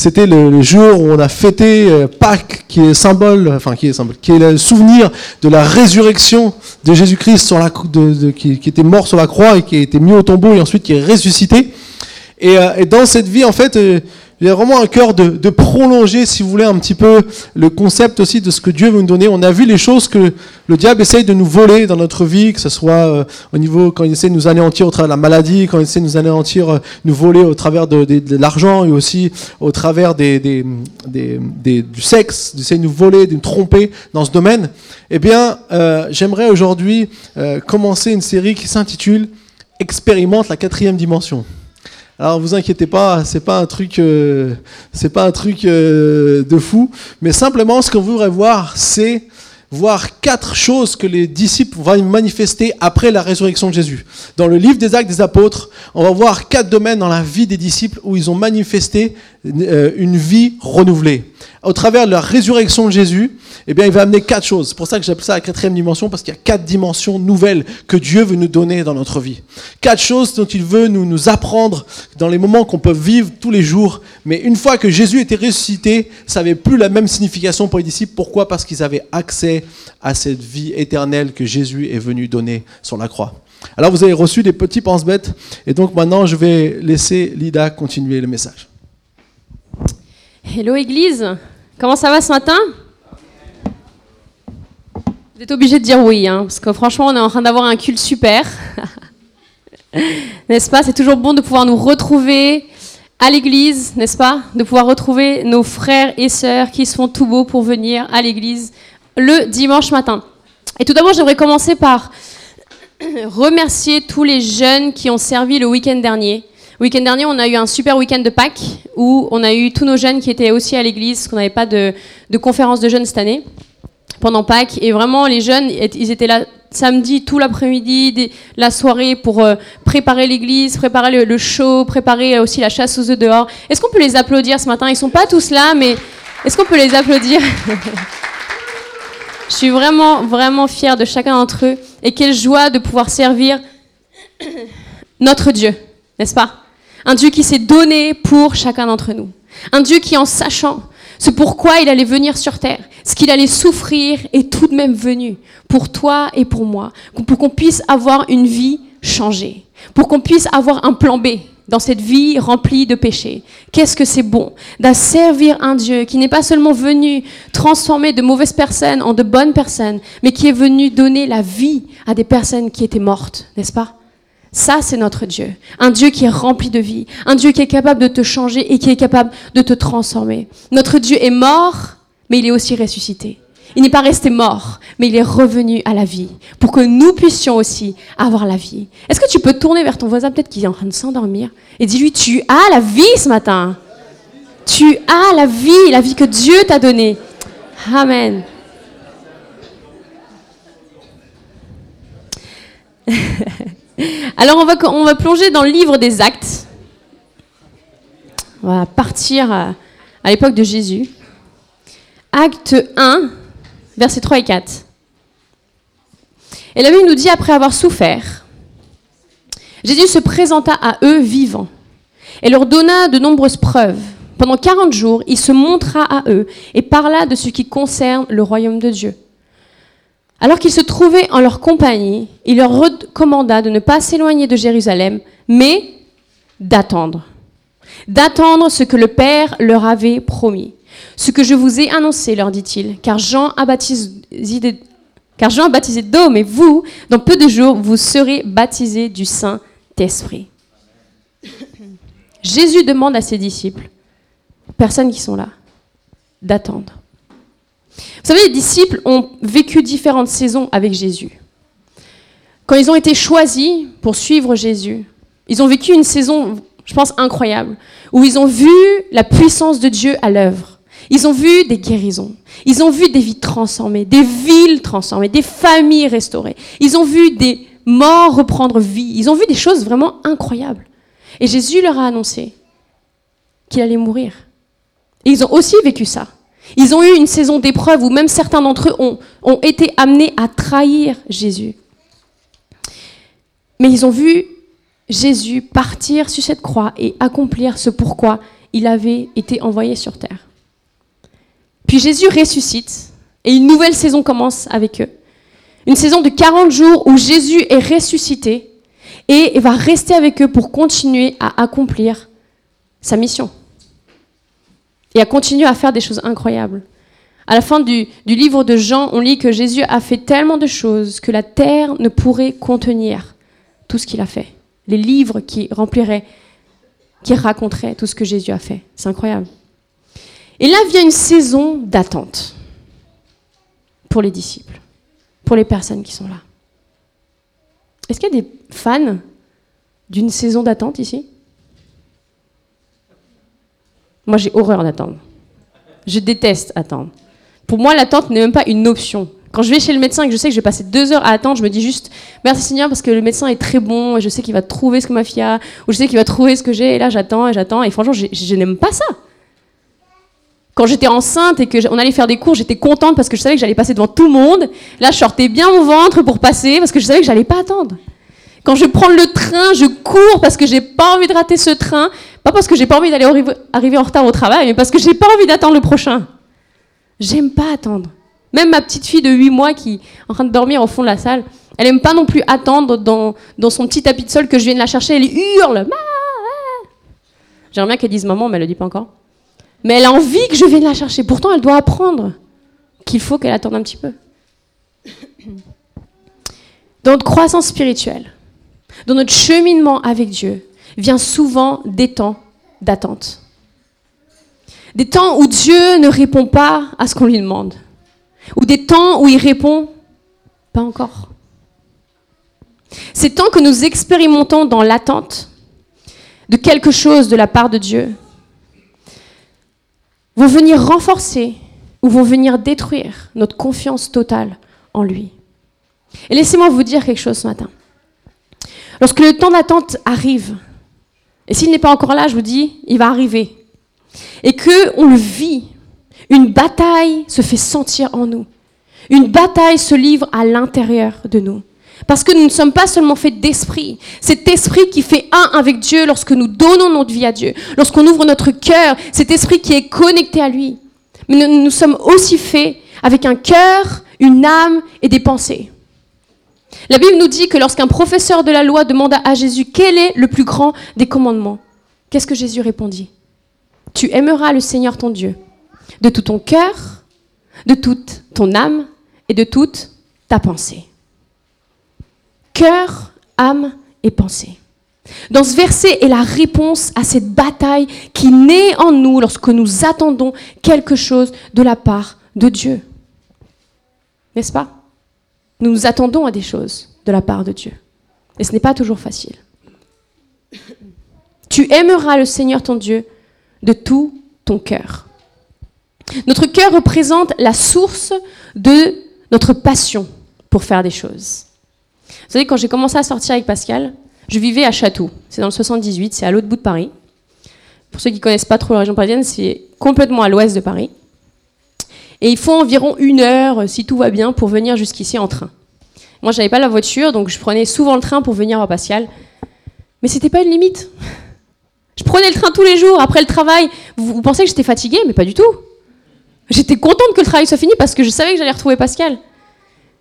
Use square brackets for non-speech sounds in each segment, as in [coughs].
c'était le, jour où on a fêté euh, Pâques, qui est symbole, enfin qui est le souvenir de la résurrection de Jésus-Christ qui, était mort sur la croix et qui a été mis au tombeau et ensuite qui est ressuscité. Et, euh, et dans cette vie, en fait, il y a vraiment un cœur de, de, prolonger, si vous voulez, un petit peu le concept aussi de ce que Dieu veut nous donner. On a vu les choses que le diable essaye de nous voler dans notre vie, que ce soit euh, au niveau quand il essaie de nous anéantir au travers de la maladie, quand il essaie de nous anéantir, euh, nous voler au travers de, de, l'argent et aussi au travers des, des, des, du sexe, d'essayer de nous voler, de nous tromper dans ce domaine. Eh bien, euh, j'aimerais aujourd'hui commencer une série qui s'intitule Expérimente la quatrième dimension. Alors vous inquiétez pas, c'est pas un truc, euh, pas un truc euh, de fou, mais simplement ce qu'on voudrait voir, c'est voir quatre choses que les disciples vont manifester après la résurrection de Jésus. Dans le livre des Actes des Apôtres, on va voir quatre domaines dans la vie des disciples où ils ont manifesté une vie renouvelée. Au travers de la résurrection de Jésus, eh bien, il va amener quatre choses. C'est pour ça que j'appelle ça la quatrième dimension, parce qu'il y a quatre dimensions nouvelles que Dieu veut nous donner dans notre vie. Quatre choses dont il veut nous, nous apprendre dans les moments qu'on peut vivre tous les jours. Mais une fois que Jésus était ressuscité, ça n'avait plus la même signification pour les disciples. Pourquoi? Parce qu'ils avaient accès à cette vie éternelle que Jésus est venu donner sur la croix. Alors vous avez reçu des petits pense-bêtes, et donc maintenant je vais laisser Lida continuer le message. Hello Église, comment ça va ce matin? Vous êtes obligé de dire oui, hein, parce que franchement on est en train d'avoir un culte super. [laughs] n'est-ce pas? C'est toujours bon de pouvoir nous retrouver à l'église, n'est-ce pas? De pouvoir retrouver nos frères et sœurs qui se font tout beau pour venir à l'église le dimanche matin. Et tout d'abord, j'aimerais commencer par [coughs] remercier tous les jeunes qui ont servi le week-end dernier. Week-end dernier, on a eu un super week-end de Pâques où on a eu tous nos jeunes qui étaient aussi à l'église, qu'on n'avait pas de, conférence de jeunes cette année pendant Pâques. Et vraiment, les jeunes, ils étaient là samedi tout l'après-midi, la soirée pour euh, préparer l'église, préparer le, show, préparer aussi la chasse aux œufs dehors. Est-ce qu'on peut les applaudir ce matin? Ils sont pas tous là, mais est-ce qu'on peut les applaudir? [laughs] Je suis vraiment, vraiment fière de chacun d'entre eux. Et quelle joie de pouvoir servir [coughs] notre Dieu, n'est-ce pas? Un Dieu qui s'est donné pour chacun d'entre nous. Un Dieu qui, en sachant ce pourquoi il allait venir sur terre, ce qu'il allait souffrir, est tout de même venu pour toi et pour moi, pour qu'on puisse avoir une vie changée, pour qu'on puisse avoir un plan B dans cette vie remplie de péchés. Qu'est-ce que c'est bon d'asservir un Dieu qui n'est pas seulement venu transformer de mauvaises personnes en de bonnes personnes, mais qui est venu donner la vie à des personnes qui étaient mortes, n'est-ce pas? Ça, c'est notre Dieu. Un Dieu qui est rempli de vie. Un Dieu qui est capable de te changer et qui est capable de te transformer. Notre Dieu est mort, mais il est aussi ressuscité. Il n'est pas resté mort, mais il est revenu à la vie pour que nous puissions aussi avoir la vie. Est-ce que tu peux tourner vers ton voisin, peut-être qu'il est en train de s'endormir, et dis-lui, tu as la vie ce matin. Tu as la vie, la vie que Dieu t'a donnée. Amen. [laughs] [laughs] Alors on va, on va plonger dans le livre des actes. On va partir à, l'époque de Jésus. Acte 1, versets 3 et 4. Et la Bible nous dit, après avoir souffert, Jésus se présenta à eux vivant et leur donna de nombreuses preuves. Pendant 40 jours, il se montra à eux et parla de ce qui concerne le royaume de Dieu. Alors qu'ils se trouvaient en leur compagnie, il leur recommanda de ne pas s'éloigner de Jérusalem, mais d'attendre. D'attendre ce que le Père leur avait promis. Ce que je vous ai annoncé, leur dit-il, car Jean a baptisé, d'eau, mais vous, dans peu de jours, vous serez baptisés du Saint-Esprit. Jésus demande à ses disciples, personnes qui sont là, d'attendre. Vous savez, les disciples ont vécu différentes saisons avec Jésus. Quand ils ont été choisis pour suivre Jésus, ils ont vécu une saison, je pense, incroyable, où ils ont vu la puissance de Dieu à l'œuvre. Ils ont vu des guérisons. Ils ont vu des vies transformées, des villes transformées, des familles restaurées. Ils ont vu des morts reprendre vie. Ils ont vu des choses vraiment incroyables. Et Jésus leur a annoncé qu'il allait mourir. Et ils ont aussi vécu ça. Ils ont eu une saison d'épreuve où même certains d'entre eux ont, été amenés à trahir Jésus. Mais ils ont vu Jésus partir sur cette croix et accomplir ce pourquoi il avait été envoyé sur terre. Puis Jésus ressuscite et une nouvelle saison commence avec eux. Une saison de 40 jours où Jésus est ressuscité et va rester avec eux pour continuer à accomplir sa mission. Et à continuer à faire des choses incroyables. À la fin du, du, livre de Jean, on lit que Jésus a fait tellement de choses que la terre ne pourrait contenir tout ce qu'il a fait. Les livres qui rempliraient, qui raconteraient tout ce que Jésus a fait. C'est incroyable. Et là vient une saison d'attente pour les disciples, pour les personnes qui sont là. Est-ce qu'il y a des fans d'une saison d'attente ici? Moi, j'ai horreur d'attendre. Je déteste attendre. Pour moi, l'attente n'est même pas une option. Quand je vais chez le médecin et que je sais que je vais passer deux heures à attendre, je me dis juste merci Seigneur parce que le médecin est très bon et je sais qu'il va trouver ce que ma fille a ou je sais qu'il va trouver ce que j'ai et là j'attends et j'attends et franchement je n'aime pas ça. Quand j'étais enceinte et qu'on allait faire des cours, j'étais contente parce que je savais que j'allais passer devant tout le monde. Là, je sortais bien mon ventre pour passer parce que je savais que j'allais pas attendre. Quand je prends le train, je cours parce que j'ai pas envie de rater ce train, pas parce que j'ai pas envie d'aller arriver en retard au travail, mais parce que j'ai pas envie d'attendre le prochain. J'aime pas attendre. Même ma petite fille de 8 mois qui est en train de dormir au fond de la salle, elle aime pas non plus attendre dans, son petit tapis de sol que je vienne la chercher. Elle hurle. J'aimerais bien qu'elle dise maman, mais elle le dit pas encore. Mais elle a envie que je vienne la chercher. Pourtant, elle doit apprendre qu'il faut qu'elle attende un petit peu. [coughs] Notre croissance spirituelle, dans notre cheminement avec Dieu, vient souvent des temps d'attente. Des temps où Dieu ne répond pas à ce qu'on lui demande. Ou des temps où il répond pas encore. Ces temps que nous expérimentons dans l'attente de quelque chose de la part de Dieu vont venir renforcer ou vont venir détruire notre confiance totale en lui. Et laissez-moi vous dire quelque chose ce matin. Lorsque le temps d'attente arrive, et s'il n'est pas encore là, je vous dis, il va arriver, et que on le vit, une bataille se fait sentir en nous. Une bataille se livre à l'intérieur de nous. Parce que nous ne sommes pas seulement faits d'esprit. Cet esprit qui fait un avec Dieu lorsque nous donnons notre vie à Dieu, lorsqu'on ouvre notre cœur, cet esprit qui est connecté à lui. Mais nous, nous sommes aussi faits avec un cœur, une âme et des pensées. La Bible nous dit que lorsqu'un professeur de la loi demanda à Jésus quel est le plus grand des commandements, qu'est-ce que Jésus répondit Tu aimeras le Seigneur ton Dieu de tout ton cœur, de toute ton âme et de toute ta pensée cœur, âme et pensée. Dans ce verset est la réponse à cette bataille qui naît en nous lorsque nous attendons quelque chose de la part de Dieu. N'est-ce pas? Nous nous attendons à des choses de la part de Dieu. Et ce n'est pas toujours facile. Tu aimeras le Seigneur ton Dieu de tout ton cœur. Notre cœur représente la source de notre passion pour faire des choses. Vous savez, quand j'ai commencé à sortir avec Pascal, je vivais à Château. C'est dans le 78, c'est à l'autre bout de Paris. Pour ceux qui ne connaissent pas trop la région parisienne, c'est complètement à l'ouest de Paris. Et il faut environ une heure, si tout va bien, pour venir jusqu'ici en train. Moi, j'avais pas la voiture, donc je prenais souvent le train pour venir voir Pascal. Mais c'était pas une limite. Je prenais le train tous les jours après le travail. Vous, vous pensez que j'étais fatiguée? Mais pas du tout. J'étais contente que le travail soit fini parce que je savais que j'allais retrouver Pascal.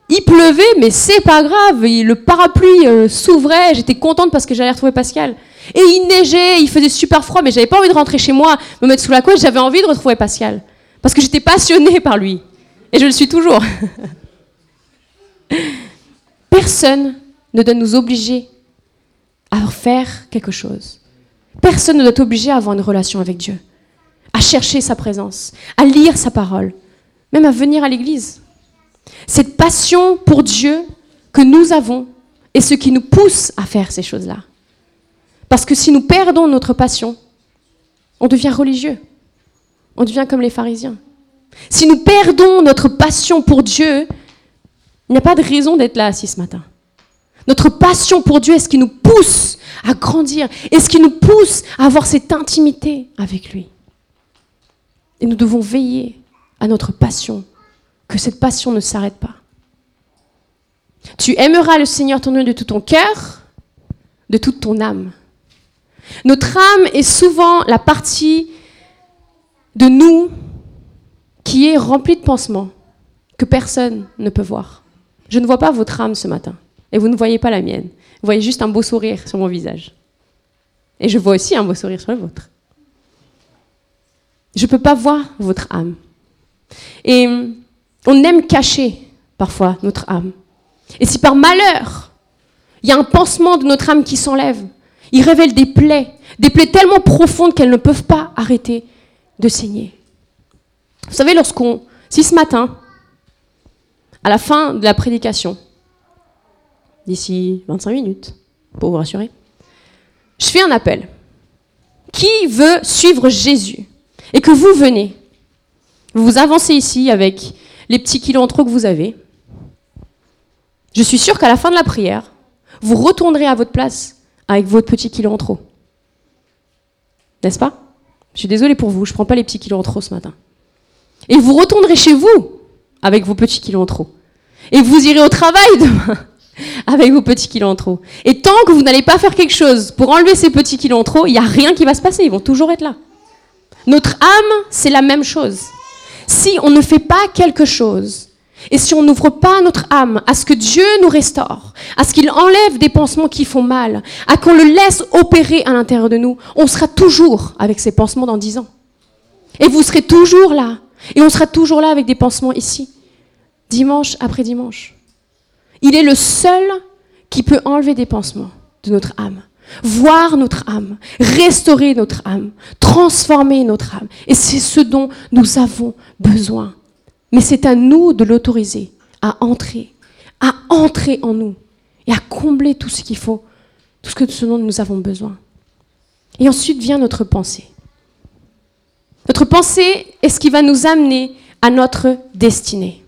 Il pleuvait, mais c'est pas grave. Le parapluie euh, s'ouvrait. J'étais contente parce que j'allais retrouver Pascal. Et il neigeait, il faisait super froid, mais j'avais pas envie de rentrer chez moi, me mettre sous la couette. J'avais envie de retrouver Pascal. Parce que j'étais passionnée par lui. Et je le suis toujours. [laughs] Personne ne doit nous obliger à faire quelque chose. Personne ne doit t'obliger à avoir une relation avec Dieu, à chercher sa présence, à lire sa parole, même à venir à l'église. Cette passion pour Dieu que nous avons est ce qui nous pousse à faire ces choses-là. Parce que si nous perdons notre passion, on devient religieux. On devient comme les pharisiens. Si nous perdons notre passion pour Dieu, il n'y a pas de raison d'être là assis ce matin. Notre passion pour Dieu est ce qui nous pousse à grandir, est ce qui nous pousse à avoir cette intimité avec lui. Et nous devons veiller à notre passion que cette passion ne s'arrête pas. Tu aimeras le Seigneur ton Dieu de tout ton cœur, de toute ton âme. Notre âme est souvent la partie de nous qui est rempli de pansements que personne ne peut voir. Je ne vois pas votre âme ce matin, et vous ne voyez pas la mienne. Vous voyez juste un beau sourire sur mon visage. Et je vois aussi un beau sourire sur le vôtre. Je ne peux pas voir votre âme. Et on aime cacher parfois notre âme. Et si par malheur, il y a un pansement de notre âme qui s'enlève, il révèle des plaies, des plaies tellement profondes qu'elles ne peuvent pas arrêter de saigner. Vous savez, lorsqu'on, si ce matin, à la fin de la prédication, d'ici 25 minutes, pour vous rassurer, je fais un appel. Qui veut suivre Jésus Et que vous venez, vous vous avancez ici avec les petits kilos en trop que vous avez. Je suis sûre qu'à la fin de la prière, vous retournerez à votre place avec votre petit kilo en trop. N'est-ce pas? Je suis désolée pour vous, je ne prends pas les petits kilos en trop ce matin. Et vous retournerez chez vous avec vos petits kilos en trop. Et vous irez au travail demain [laughs] avec vos petits kilos en trop. Et tant que vous n'allez pas faire quelque chose pour enlever ces petits kilos en trop, il n'y a rien qui va se passer, ils vont toujours être là. Notre âme, c'est la même chose. Si on ne fait pas quelque chose, et si on n'ouvre pas notre âme à ce que Dieu nous restaure, à ce qu'il enlève des pansements qui font mal, à qu'on le laisse opérer à l'intérieur de nous, on sera toujours avec ces pansements dans dix ans. Et vous serez toujours là. Et on sera toujours là avec des pansements ici, dimanche après dimanche. Il est le seul qui peut enlever des pansements de notre âme, voir notre âme, restaurer notre âme, transformer notre âme. Et c'est ce dont nous avons besoin. Mais c'est à nous de l'autoriser à entrer, à entrer en nous et à combler tout ce qu'il faut, tout ce dont nous avons besoin. Et ensuite vient notre pensée. Notre pensée est ce qui va nous amener à notre destinée.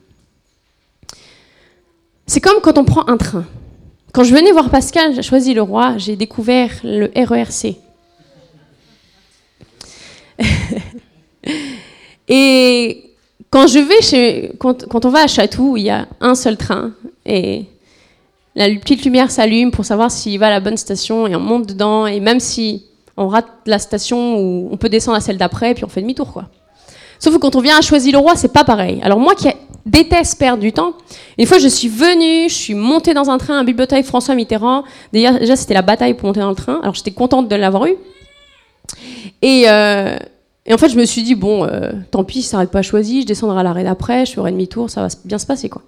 C'est comme quand on prend un train. Quand je venais voir Pascal, j'ai choisi le roi, j'ai découvert le RERC. [laughs] et quand on va à Chatou, il y a un seul train et la petite lumière s'allume pour savoir s'il va à la bonne station et on monte dedans et même si on rate la station on peut descendre à celle d'après puis on fait demi-tour. Sauf que quand on vient à Choisy-le-Roi, c'est pas pareil. Alors moi qui déteste perdre du temps. Une fois, je suis venue, je suis montée dans un train à Bibliothèque François Mitterrand. Déjà c'était la bataille pour monter dans le train. Alors, j'étais contente de l'avoir eu. Et, euh, et, en fait, je me suis dit, bon, euh, tant pis, ça n'arrête pas choisi, je descendrai à l'arrêt d'après, je ferai demi-tour, ça va bien se passer, quoi.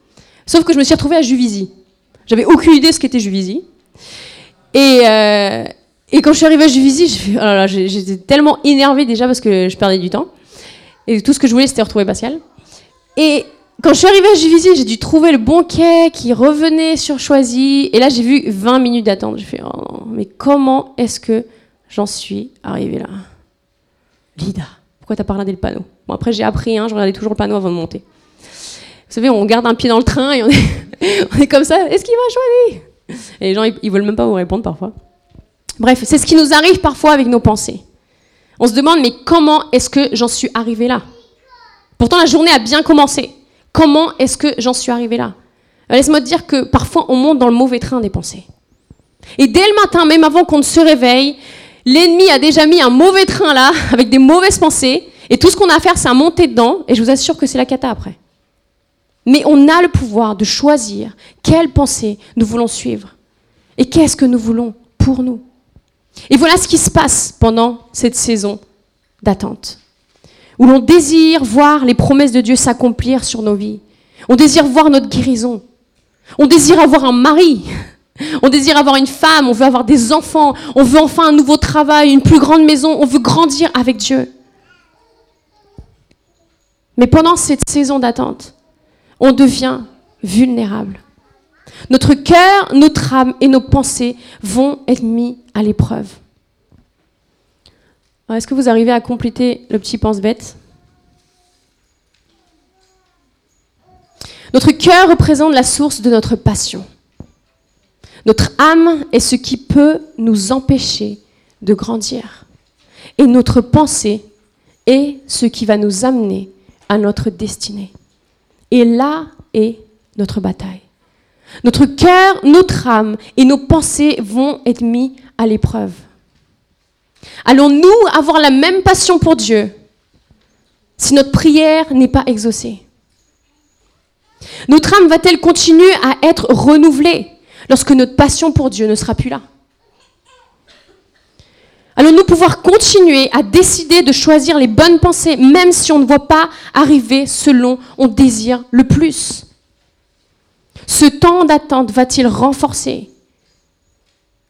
Sauf que je me suis retrouvée à Juvisy. J'avais aucune idée de ce qu'était Juvisy. Et, euh, et quand je suis arrivée à Juvisy, oh j'étais tellement énervée déjà parce que je perdais du temps. Et tout ce que je voulais, c'était retrouver Pascal. Et quand je suis arrivée à Juvisy, j'ai dû trouver le bon quai qui revenait sur Choisy. Et là, j'ai vu 20 minutes d'attente. J'ai fait, oh, mais comment est-ce que j'en suis arrivée là? Lida, pourquoi t'as pas regardé le panneau? Bon, après, j'ai appris, hein, je regardais toujours le panneau avant de monter. Vous savez, on garde un pied dans le train et on est, [laughs] comme ça. Est-ce qu'il va choisir Et les gens, ils, ils veulent même pas vous répondre parfois. Bref, c'est ce qui nous arrive parfois avec nos pensées. On se demande, mais comment est-ce que j'en suis arrivée là? Pourtant, la journée a bien commencé. Comment est-ce que j'en suis arrivée là? Euh, Laisse-moi te dire que parfois on monte dans le mauvais train des pensées. Et dès le matin, même avant qu'on ne se réveille, l'ennemi a déjà mis un mauvais train là, [laughs] avec des mauvaises pensées, et tout ce qu'on a à faire, c'est à monter dedans, et je vous assure que c'est la cata après. Mais on a le pouvoir de choisir quelle pensée nous voulons suivre, et qu'est-ce que nous voulons pour nous. Et voilà ce qui se passe pendant cette saison d'attente où l'on désire voir les promesses de Dieu s'accomplir sur nos vies. On désire voir notre guérison. On désire avoir un mari. On désire avoir une femme. On veut avoir des enfants. On veut enfin un nouveau travail, une plus grande maison. On veut grandir avec Dieu. Mais pendant cette saison d'attente, on devient vulnérable. Notre cœur, notre âme et nos pensées vont être mis à l'épreuve. Est-ce que vous arrivez à compléter le petit pense-bête Notre cœur représente la source de notre passion. Notre âme est ce qui peut nous empêcher de grandir. Et notre pensée est ce qui va nous amener à notre destinée. Et là est notre bataille. Notre cœur, notre âme et nos pensées vont être mis à l'épreuve. Allons-nous avoir la même passion pour Dieu si notre prière n'est pas exaucée? Notre âme va-t-elle continuer à être renouvelée? Lorsque notre passion pour Dieu ne sera plus là Allons-nous pouvoir continuer à décider de choisir les bonnes pensées, même si on ne voit pas arriver selon on désire le plus? Ce temps d'attente va-t-il renforcer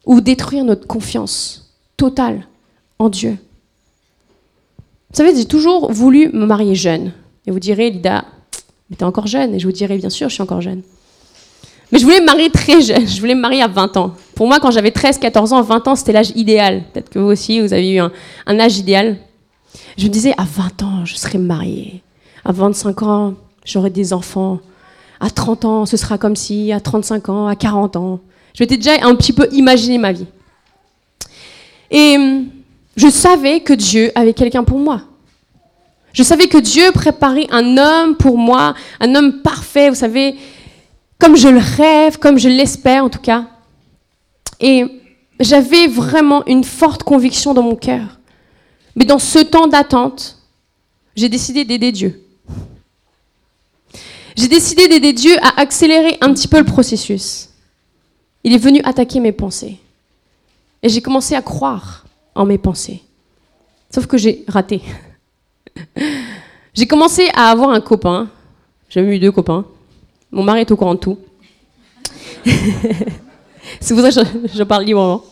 ou détruire notre confiance totale en Dieu? Vous savez, j'ai toujours voulu me marier jeune. Et vous direz, Lida, mais t'es encore jeune. Et je vous dirai, bien sûr, je suis encore jeune. Mais je voulais me marier très jeune. Je voulais me marier à 20 ans. Pour moi, quand j'avais 13, 14 ans, 20 ans, c'était l'âge idéal. Peut-être que vous aussi, vous avez eu un, âge idéal. Je me disais, à 20 ans, je serai mariée. À 25 ans, j'aurai des enfants. À 30 ans, ce sera comme si. À 35 ans, à 40 ans. Je m'étais déjà un petit peu imaginé ma vie. Et hum, je savais que Dieu avait quelqu'un pour moi. Je savais que Dieu préparait un homme pour moi, un homme parfait, vous savez, comme je le rêve, comme je l'espère en tout cas. Et j'avais vraiment une forte conviction dans mon cœur. Mais dans ce temps d'attente, j'ai décidé d'aider Dieu. J'ai décidé d'aider Dieu à accélérer un petit peu le processus. Il est venu attaquer mes pensées. Et j'ai commencé à croire en mes pensées. Sauf que j'ai raté. [laughs] j'ai commencé à avoir un copain. J'ai eu deux copains. Mon mari est au courant de tout. [laughs] C'est pour ça que je, parle librement.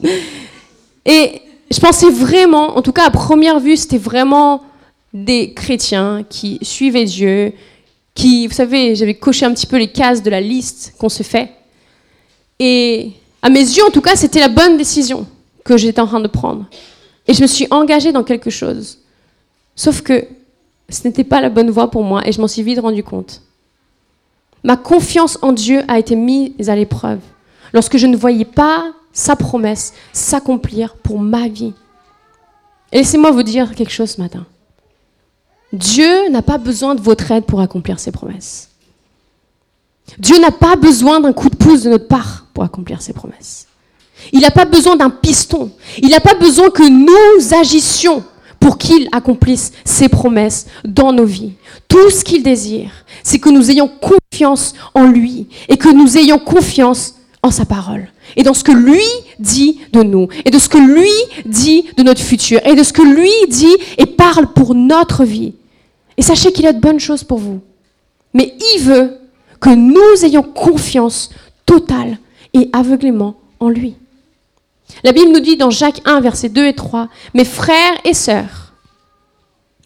Et je pensais vraiment, en tout cas à première vue, c'était vraiment des chrétiens qui suivaient Dieu, qui, vous savez, j'avais coché un petit peu les cases de la liste qu'on se fait. Et à mes yeux, en tout cas, c'était la bonne décision que j'étais en train de prendre. Et je me suis engagée dans quelque chose. Sauf que ce n'était pas la bonne voie pour moi et je m'en suis vite rendu compte. Ma confiance en Dieu a été mise à l'épreuve lorsque je ne voyais pas sa promesse s'accomplir pour ma vie. Laissez-moi vous dire quelque chose ce matin. Dieu n'a pas besoin de votre aide pour accomplir ses promesses. Dieu n'a pas besoin d'un coup de pouce de notre part pour accomplir ses promesses. Il n'a pas besoin d'un piston. Il n'a pas besoin que nous agissions pour qu'il accomplisse ses promesses dans nos vies. Tout ce qu'il désire, c'est que nous ayons confiance en lui et que nous ayons confiance en sa parole et dans ce que lui dit de nous et de ce que lui dit de notre futur et de ce que lui dit et parle pour notre vie. Et sachez qu'il a de bonnes choses pour vous. Mais il veut que nous ayons confiance totale et aveuglément en lui. La Bible nous dit dans Jacques 1, versets 2 et 3, Mes frères et sœurs,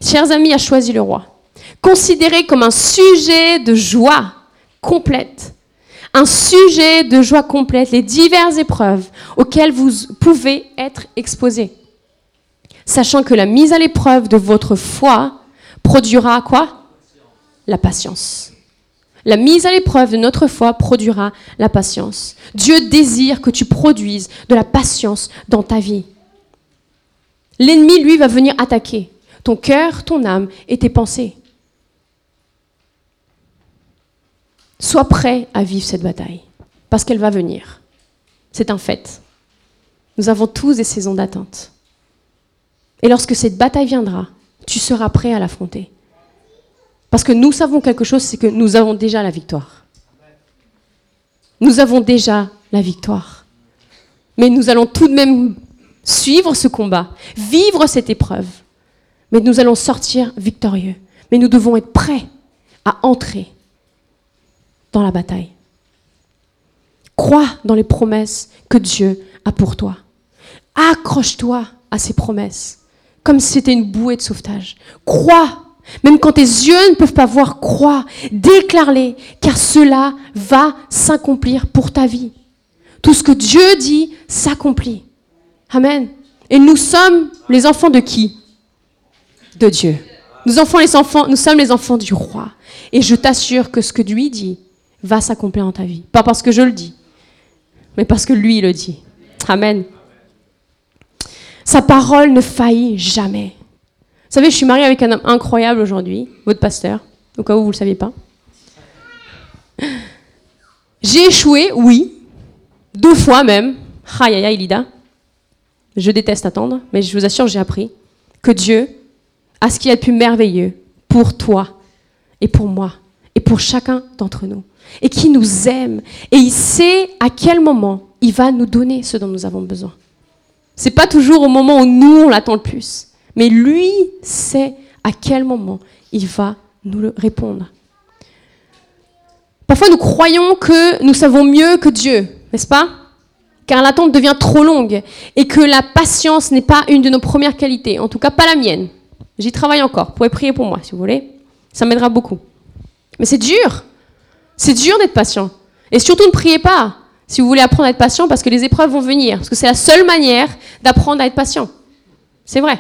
chers amis, a choisi le roi, considérez comme un sujet de joie complète, un sujet de joie complète, les diverses épreuves auxquelles vous pouvez être exposés, sachant que la mise à l'épreuve de votre foi produira quoi? La patience. La mise à l'épreuve de notre foi produira la patience. Dieu désire que tu produises de la patience dans ta vie. L'ennemi, lui, va venir attaquer ton cœur, ton âme et tes pensées. Sois prêt à vivre cette bataille, parce qu'elle va venir. C'est un fait. Nous avons tous des saisons d'attente. Et lorsque cette bataille viendra, tu seras prêt à l'affronter. Parce que nous savons quelque chose, c'est que nous avons déjà la victoire. Nous avons déjà la victoire. Mais nous allons tout de même suivre ce combat, vivre cette épreuve. Mais nous allons sortir victorieux. Mais nous devons être prêts à entrer dans la bataille. Crois dans les promesses que Dieu a pour toi. Accroche-toi à ces promesses, comme si c'était une bouée de sauvetage. Crois même quand tes yeux ne peuvent pas voir, crois, déclare-les, car cela va s'accomplir pour ta vie. Tout ce que Dieu dit s'accomplit. Amen. Et nous sommes les enfants de qui? De Dieu. Nous, enfants, les enfants, nous sommes les enfants du roi. Et je t'assure que ce que lui dit va s'accomplir dans ta vie. Pas parce que je le dis, mais parce que lui le dit. Amen. Sa parole ne faillit jamais. Vous savez, je suis mariée avec un homme incroyable aujourd'hui, votre pasteur, au cas où vous ne le saviez pas. J'ai échoué, oui, deux fois même. Aïe aïe aïe, Lida. Je déteste attendre, mais je vous assure, j'ai appris que Dieu a ce qu'il a de plus merveilleux pour toi et pour moi et pour chacun d'entre nous. Et qui nous aime. Et il sait à quel moment il va nous donner ce dont nous avons besoin. C'est pas toujours au moment où nous on l'attend le plus, mais lui sait à quel moment il va nous le répondre. Parfois nous croyons que nous savons mieux que Dieu, n'est-ce pas? Car l'attente devient trop longue et que la patience n'est pas une de nos premières qualités, en tout cas pas la mienne. J'y travaille encore, vous pouvez prier pour moi si vous voulez, ça m'aidera beaucoup. Mais c'est dur, c'est dur d'être patient. Et surtout ne priez pas si vous voulez apprendre à être patient parce que les épreuves vont venir, parce que c'est la seule manière d'apprendre à être patient. C'est vrai,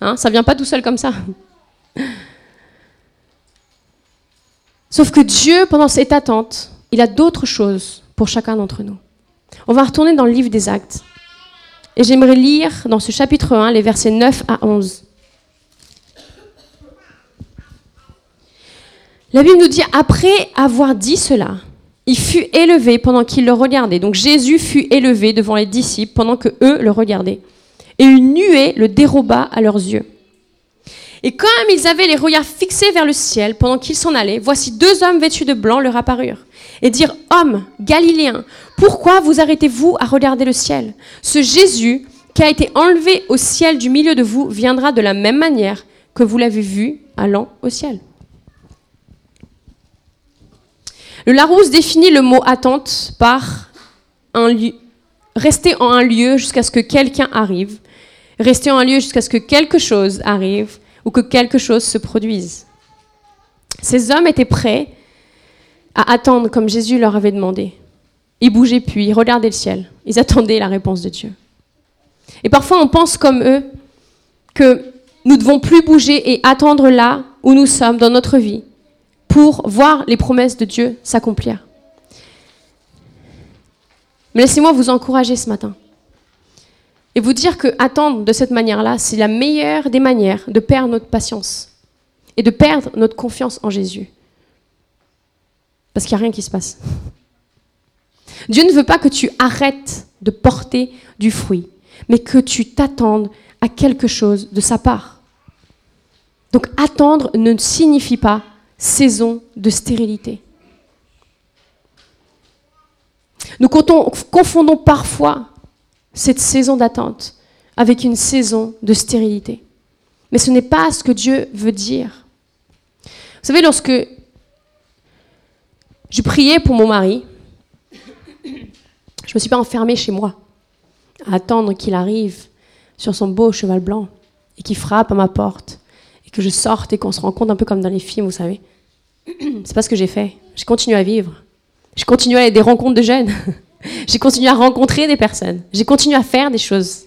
hein ça vient pas tout seul comme ça. [laughs] Sauf que Dieu, pendant cette attente, il a d'autres choses pour chacun d'entre nous. On va retourner dans le livre des actes. Et j'aimerais lire dans ce chapitre 1 les versets 9 à 11. La Bible nous dit, après avoir dit cela, il fut élevé pendant qu'ils le regardaient. Donc Jésus fut élevé devant les disciples pendant que eux le regardaient. Et une nuée le déroba à leurs yeux. Et comme ils avaient les regards fixés vers le ciel pendant qu'ils s'en allaient, voici deux hommes vêtus de blanc leur apparurent et dirent Hommes, Galiléens, pourquoi vous arrêtez-vous à regarder le ciel? Ce Jésus qui a été enlevé au ciel du milieu de vous viendra de la même manière que vous l'avez vu allant au ciel. Le Larousse définit le mot attente par rester en un lieu jusqu'à ce que quelqu'un arrive, rester en un lieu jusqu'à ce que quelque chose arrive, ou que quelque chose se produise. Ces hommes étaient prêts à attendre comme Jésus leur avait demandé. Ils bougeaient puis, ils regardaient le ciel, ils attendaient la réponse de Dieu. Et parfois on pense comme eux que nous devons plus bouger et attendre là où nous sommes dans notre vie pour voir les promesses de Dieu s'accomplir. Mais laissez-moi vous encourager ce matin et vous dire que attendre de cette manière-là, c'est la meilleure des manières de perdre notre patience et de perdre notre confiance en Jésus. Parce qu'il n'y a rien qui se passe. Dieu ne veut pas que tu arrêtes de porter du fruit, mais que tu t'attendes à quelque chose de sa part. Donc attendre ne signifie pas saison de stérilité. Nous confondons parfois cette saison d'attente avec une saison de stérilité. Mais ce n'est pas ce que Dieu veut dire. Vous savez, lorsque je priais pour mon mari, je ne me suis pas enfermée chez moi à attendre qu'il arrive sur son beau cheval blanc et qu'il frappe à ma porte et que je sorte et qu'on se rencontre un peu comme dans les films, vous savez. [clears throat] C'est pas ce que j'ai fait. J'ai continué à vivre. J'ai continué à aller des rencontres de jeunes. [laughs] J'ai continué à rencontrer des personnes. J'ai continué à faire des choses.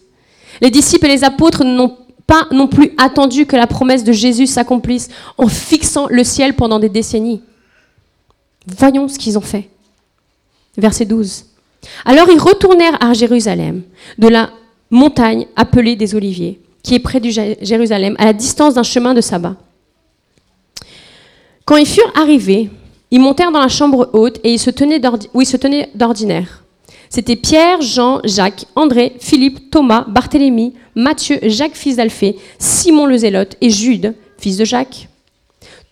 Les disciples et les apôtres n'ont pas non plus attendu que la promesse de Jésus s'accomplisse en fixant le ciel pendant des décennies. Voyons ce qu'ils ont fait. Verset 12. Alors ils retournèrent à Jérusalem, de la montagne appelée des Oliviers, qui est près de Jérusalem, à la distance d'un chemin de sabbat. Quand ils furent arrivés, ils montèrent dans la chambre haute et ils se tenaient où ils se tenaient d'ordinaire. C'était Pierre, Jean, Jacques, André, Philippe, Thomas, Barthélemy, Matthieu, Jacques fils d'Alphée, Simon le Zélote et Jude, fils de Jacques.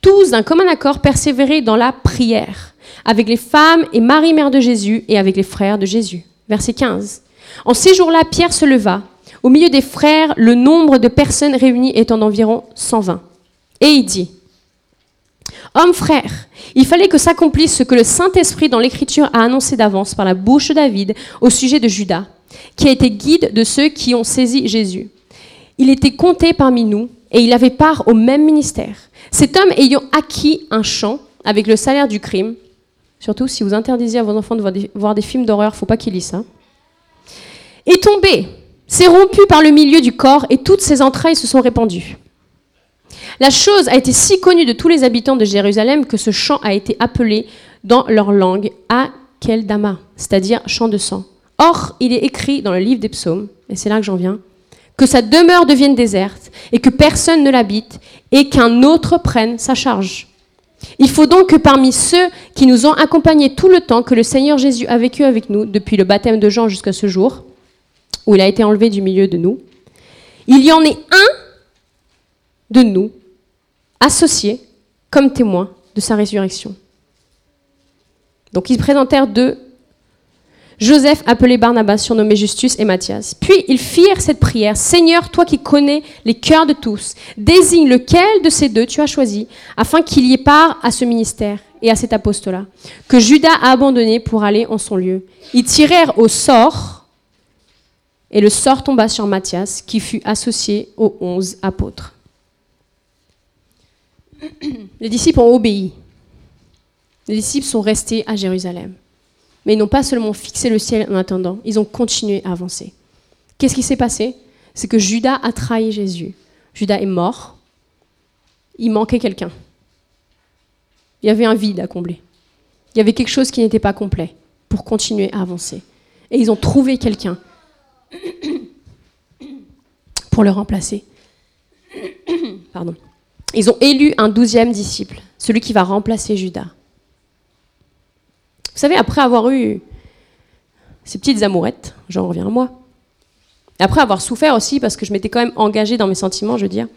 Tous d'un commun accord persévéraient dans la prière, avec les femmes et Marie mère de Jésus et avec les frères de Jésus. Verset 15. En ces jours-là, Pierre se leva. Au milieu des frères, le nombre de personnes réunies étant d'environ 120. Et il dit, Hommes frères, il fallait que s'accomplisse ce que le Saint-Esprit dans l'Écriture a annoncé d'avance par la bouche de David au sujet de Judas, qui a été guide de ceux qui ont saisi Jésus. Il était compté parmi nous et il avait part au même ministère. Cet homme ayant acquis un champ avec le salaire du crime, surtout si vous interdisez à vos enfants de voir des, films d'horreur, faut pas qu'ils lisent ça, est tombé, s'est rompu par le milieu du corps et toutes ses entrailles se sont répandues. La chose a été si connue de tous les habitants de Jérusalem que ce chant a été appelé dans leur langue Akeldama, c'est-à-dire chant de sang. Or, il est écrit dans le livre des psaumes, et c'est là que j'en viens, que sa demeure devienne déserte et que personne ne l'habite et qu'un autre prenne sa charge. Il faut donc que parmi ceux qui nous ont accompagnés tout le temps que le Seigneur Jésus a vécu avec nous, depuis le baptême de Jean jusqu'à ce jour, où il a été enlevé du milieu de nous, il y en ait un de nous associé comme témoins de sa résurrection. Donc ils présentèrent deux Joseph appelé Barnabas, surnommé Justus et Matthias. Puis ils firent cette prière. Seigneur, toi qui connais les cœurs de tous, désigne lequel de ces deux tu as choisi, afin qu'il y ait part à ce ministère et à cet apostolat, que Judas a abandonné pour aller en son lieu. Ils tirèrent au sort, et le sort tomba sur Matthias, qui fut associé aux onze apôtres. Les disciples ont obéi. Les disciples sont restés à Jérusalem. Mais ils n'ont pas seulement fixé le ciel en attendant, ils ont continué à avancer. Qu'est-ce qui s'est passé? C'est que Judas a trahi Jésus. Judas est mort. Il manquait quelqu'un. Il y avait un vide à combler. Il y avait quelque chose qui n'était pas complet pour continuer à avancer. Et ils ont trouvé quelqu'un [coughs] pour le remplacer. [coughs] Pardon. Ils ont élu un douzième disciple, celui qui va remplacer Judas. Vous savez, après avoir eu ces petites amourettes, j'en reviens à moi, après avoir souffert aussi, parce que je m'étais quand même engagée dans mes sentiments, je veux dire,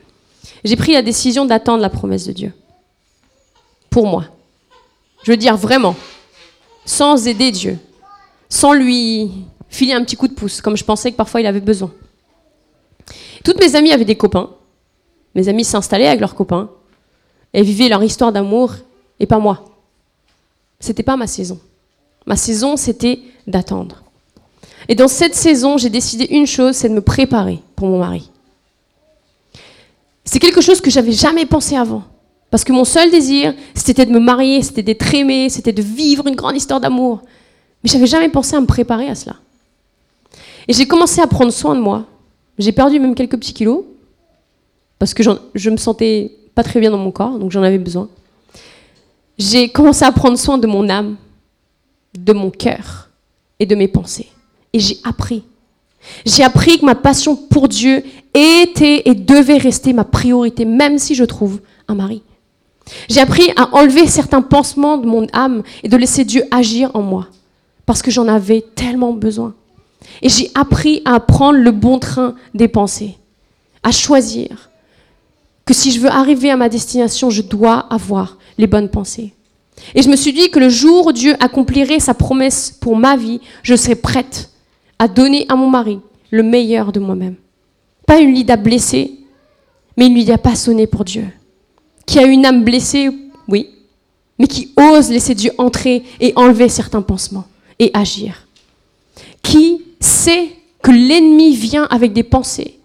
j'ai pris la décision d'attendre la promesse de Dieu. Pour moi. Je veux dire vraiment. Sans aider Dieu. Sans lui filer un petit coup de pouce, comme je pensais que parfois il avait besoin. Toutes mes amies avaient des copains. Mes amis s'installaient avec leurs copains et vivaient leur histoire d'amour, et pas moi. C'était pas ma saison. Ma saison, c'était d'attendre. Et dans cette saison, j'ai décidé une chose, c'est de me préparer pour mon mari. C'est quelque chose que j'avais jamais pensé avant. Parce que mon seul désir, c'était de me marier, c'était d'être aimé, c'était de vivre une grande histoire d'amour. Mais j'avais jamais pensé à me préparer à cela. Et j'ai commencé à prendre soin de moi. J'ai perdu même quelques petits kilos. Parce que je me sentais pas très bien dans mon corps, donc j'en avais besoin j'ai commencé à prendre soin de mon âme, de mon cœur et de mes pensées. Et j'ai appris. J'ai appris que ma passion pour Dieu était et devait rester ma priorité, même si je trouve un mari. J'ai appris à enlever certains pansements de mon âme et de laisser Dieu agir en moi, parce que j'en avais tellement besoin. Et j'ai appris à prendre le bon train des pensées, à choisir que si je veux arriver à ma destination, je dois avoir les bonnes pensées. Et je me suis dit que le jour où Dieu accomplirait sa promesse pour ma vie, je serais prête à donner à mon mari le meilleur de moi-même. Pas une Lida blessée, mais une Lydia passionnée pour Dieu. Qui a une âme blessée, oui, mais qui ose laisser Dieu entrer et enlever certains pansements et agir. Sait que l'ennemi vient avec des pensées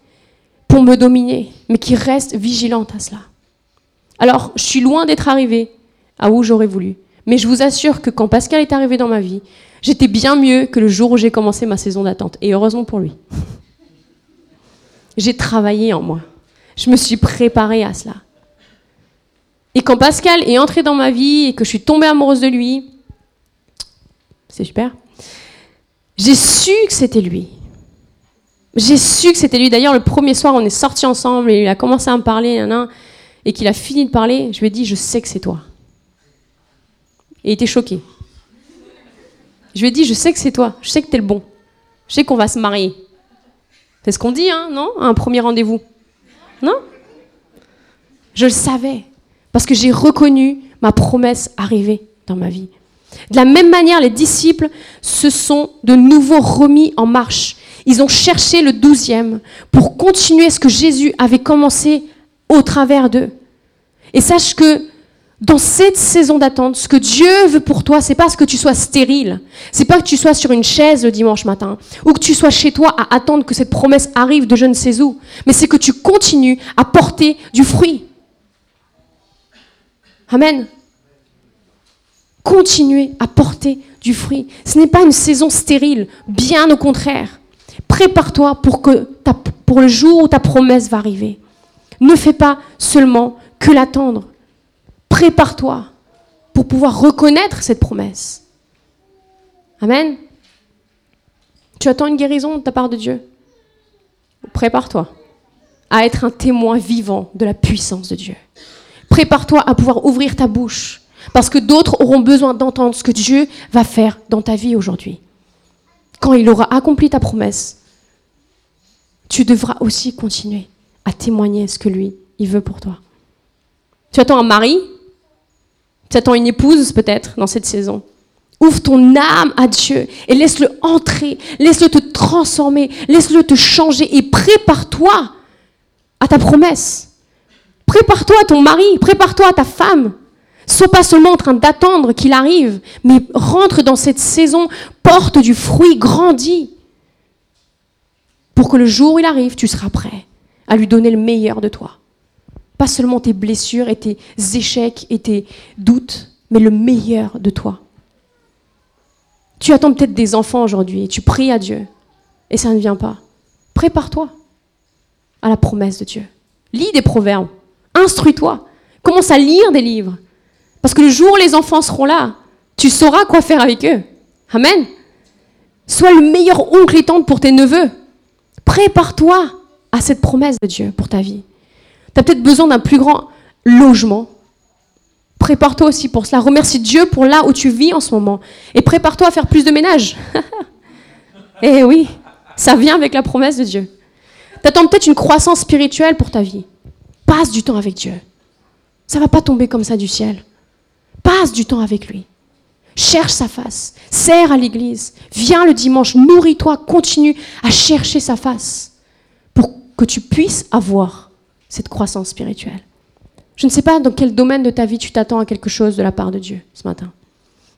pour me dominer, mais qui reste vigilante à cela. Alors, je suis loin d'être arrivée à où j'aurais voulu. Mais je vous assure que quand Pascal est arrivé dans ma vie, j'étais bien mieux que le jour où j'ai commencé ma saison d'attente. Et heureusement pour lui. J'ai travaillé en moi. Je me suis préparée à cela. Et quand Pascal est entré dans ma vie et que je suis tombée amoureuse de lui, c'est super, j'ai su que c'était lui. J'ai su que c'était lui. D'ailleurs, le premier soir, on est sortis ensemble et il a commencé à me parler et qu'il a fini de parler, je lui ai dit, je sais que c'est toi. Et il était choqué. Je lui ai dit, je sais que c'est toi, je sais que tu es le bon, je sais qu'on va se marier. C'est ce qu'on dit, hein, non? Un premier rendez-vous. Non? Je le savais, parce que j'ai reconnu ma promesse arrivée dans ma vie. De la même manière, les disciples se sont de nouveau remis en marche. Ils ont cherché le douzième pour continuer ce que Jésus avait commencé au travers d'eux. Et sache que dans cette saison d'attente, ce que Dieu veut pour toi, c'est pas que tu sois stérile. C'est pas que tu sois sur une chaise le dimanche matin ou que tu sois chez toi à attendre que cette promesse arrive de je ne sais où, mais c'est que tu continues à porter du fruit. Amen. Continuer à porter du fruit. Ce n'est pas une saison stérile, bien au contraire. Prépare-toi pour, pour le jour où ta promesse va arriver. Ne fais pas seulement que l'attendre. Prépare-toi pour pouvoir reconnaître cette promesse. Amen. Tu attends une guérison de ta part de Dieu? Prépare-toi à être un témoin vivant de la puissance de Dieu. Prépare-toi à pouvoir ouvrir ta bouche parce que d'autres auront besoin d'entendre ce que Dieu va faire dans ta vie aujourd'hui. Quand il aura accompli ta promesse, tu devras aussi continuer à témoigner ce que lui, il veut pour toi. Tu attends un mari, Tu attends une épouse peut-être dans cette saison? Ouvre ton âme à Dieu et laisse-le entrer, laisse-le te transformer, laisse-le te changer et prépare-toi à ta promesse. Prépare-toi à ton mari, prépare-toi à ta femme. Sois pas seulement en train d'attendre qu'il arrive, mais rentre dans cette saison, porte du fruit, grandis. Pour que le jour où il arrive, tu seras prêt à lui donner le meilleur de toi. Pas seulement tes blessures et tes échecs et tes doutes, mais le meilleur de toi. Tu attends peut-être des enfants aujourd'hui et tu pries à Dieu et ça ne vient pas. Prépare-toi à la promesse de Dieu. Lis des proverbes, instruis-toi, commence à lire des livres. Parce que le jour où les enfants seront là, tu sauras quoi faire avec eux. Amen. Sois le meilleur oncle et tante pour tes neveux. Prépare-toi à cette promesse de Dieu pour ta vie. Tu as peut-être besoin d'un plus grand logement. Prépare-toi aussi pour cela. Remercie Dieu pour là où tu vis en ce moment. Et prépare-toi à faire plus de ménage. [laughs] eh oui, ça vient avec la promesse de Dieu. Tu attends peut-être une croissance spirituelle pour ta vie. Passe du temps avec Dieu. Ça va pas tomber comme ça du ciel. Passe du temps avec lui. Cherche sa face. Sers à l'église. Viens le dimanche. Nourris-toi. Continue à chercher sa face pour que tu puisses avoir cette croissance spirituelle. Je ne sais pas dans quel domaine de ta vie tu t'attends à quelque chose de la part de Dieu ce matin.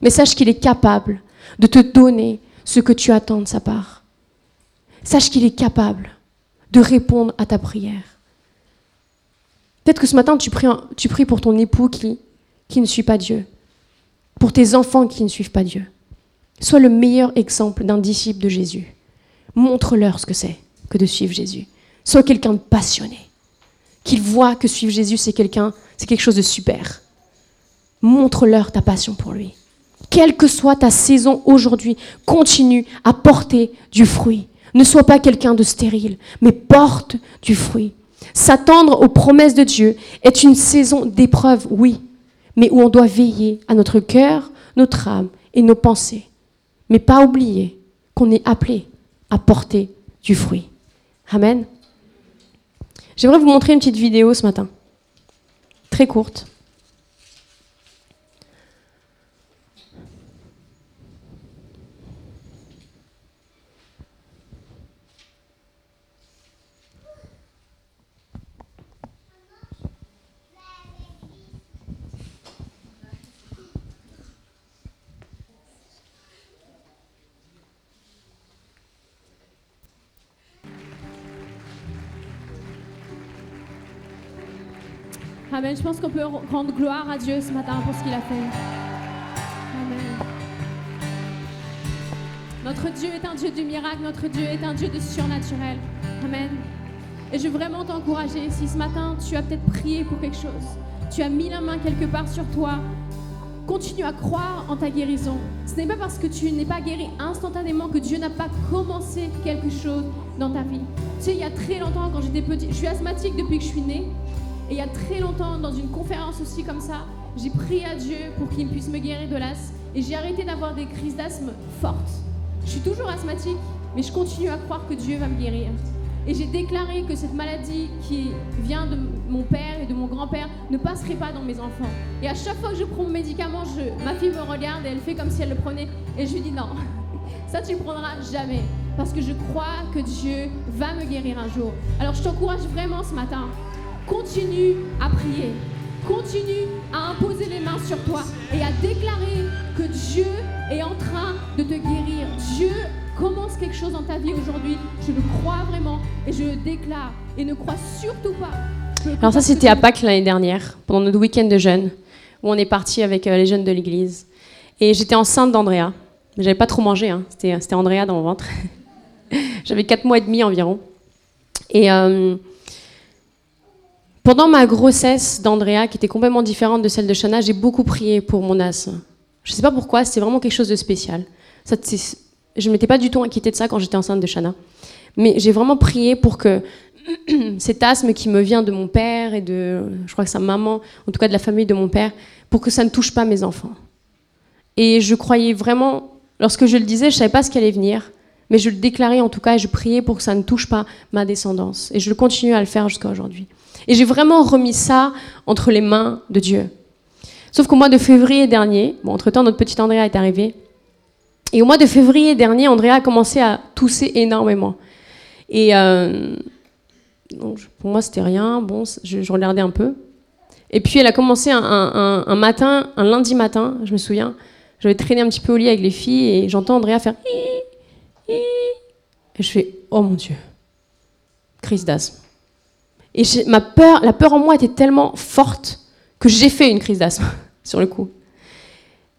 Mais sache qu'il est capable de te donner ce que tu attends de sa part. Sache qu'il est capable de répondre à ta prière. Peut-être que ce matin, tu pries, tu pries pour ton époux qui, qui ne suit pas Dieu, pour tes enfants qui ne suivent pas Dieu. Sois le meilleur exemple d'un disciple de Jésus. Montre-leur ce que c'est que de suivre Jésus. Sois quelqu'un de passionné qu'ils voient que suivre Jésus, c'est quelqu'un, c'est quelque chose de super. Montre-leur ta passion pour lui. Quelle que soit ta saison aujourd'hui, continue à porter du fruit. Ne sois pas quelqu'un de stérile, mais porte du fruit. S'attendre aux promesses de Dieu est une saison d'épreuve, oui, mais où on doit veiller à notre cœur, notre âme et nos pensées. Mais pas oublier qu'on est appelé à porter du fruit. Amen. J'aimerais vous montrer une petite vidéo ce matin, très courte. Amen. Je pense qu'on peut rendre gloire à Dieu ce matin pour ce qu'il a fait. Amen. Notre Dieu est un Dieu du miracle, notre Dieu est un Dieu de surnaturel. Amen. Et je veux vraiment t'encourager, si ce matin tu as peut-être prié pour quelque chose, tu as mis la main quelque part sur toi, continue à croire en ta guérison. Ce n'est pas parce que tu n'es pas guéri instantanément que Dieu n'a pas commencé quelque chose dans ta vie. Tu sais, il y a très longtemps, quand j'étais petit, je suis asthmatique depuis que je suis née. Et il y a très longtemps, dans une conférence aussi comme ça, j'ai prié à Dieu pour qu'il puisse me guérir de l'asthme. Et j'ai arrêté d'avoir des crises d'asthme fortes. Je suis toujours asthmatique, mais je continue à croire que Dieu va me guérir. Et j'ai déclaré que cette maladie qui vient de mon père et de mon grand-père ne passerait pas dans mes enfants. Et à chaque fois que je prends mon médicament, ma fille me regarde et elle fait comme si elle le prenait. Et je lui dis non, [laughs] ça tu le prendras jamais. Parce que je crois que Dieu va me guérir un jour. Alors je t'encourage vraiment ce matin continue à prier. Continue à imposer les mains sur toi et à déclarer que Dieu est en train de te guérir. Dieu commence quelque chose dans ta vie aujourd'hui. Je le crois vraiment et je le déclare. Et ne crois surtout pas. Alors ça, c'était à Pâques l'année dernière, pendant notre week-end de jeunes, où on est parti avec euh, les jeunes de l'église. Et j'étais enceinte d'Andrea. J'avais pas trop mangé, hein. c'était Andrea dans mon ventre. [laughs] J'avais 4 mois et demi environ. Et euh, pendant ma grossesse d'Andrea, qui était complètement différente de celle de Shana, j'ai beaucoup prié pour mon asthme. Je ne sais pas pourquoi, c'était vraiment quelque chose de spécial. Je ne m'étais pas du tout inquiétée de ça quand j'étais enceinte de Shana. Mais j'ai vraiment prié pour que [clears throat] cet asthme qui me vient de mon père et de, je crois que sa maman, en tout cas de la famille de mon père, pour que ça ne touche pas mes enfants. Et je croyais vraiment, lorsque je le disais, je ne savais pas ce qui allait venir, mais je le déclarais en tout cas et je priais pour que ça ne touche pas ma descendance. Et je continue à le faire jusqu'à aujourd'hui. Et j'ai vraiment remis ça entre les mains de Dieu. Sauf qu'au mois de février dernier, bon, entre-temps, notre petite Andrea est arrivée. Et au mois de février dernier, Andrea a commencé à tousser énormément. Et euh, pour moi, c'était rien. Bon, je, regardais un peu. Et puis, elle a commencé un, matin, un lundi matin, je me souviens. J'avais traîné un petit peu au lit avec les filles et j'entends Andrea faire. Et je fais Oh mon Dieu, crise d'asthme. Et ma peur, la peur en moi était tellement forte que j'ai fait une crise d'asthme [laughs] sur le coup.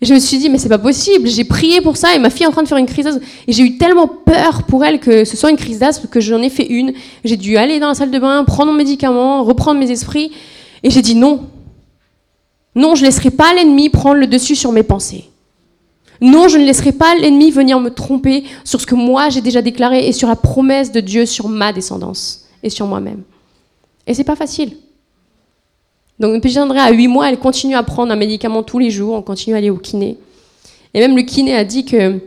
Et je me suis dit, mais c'est pas possible. J'ai prié pour ça et ma fille est en train de faire une crise d'asthme. Et j'ai eu tellement peur pour elle que ce soit une crise d'asthme que j'en ai fait une. J'ai dû aller dans la salle de bain, prendre mon médicament, reprendre mes esprits. Et j'ai dit non. Non, je laisserai pas l'ennemi prendre le dessus sur mes pensées. Non, je ne laisserai pas l'ennemi venir me tromper sur ce que moi j'ai déjà déclaré et sur la promesse de Dieu sur ma descendance et sur moi-même. Et c'est pas facile. Donc, une petite André, à 8 mois, elle continue à prendre un médicament tous les jours, on continue à aller au kiné. Et même le kiné a dit que,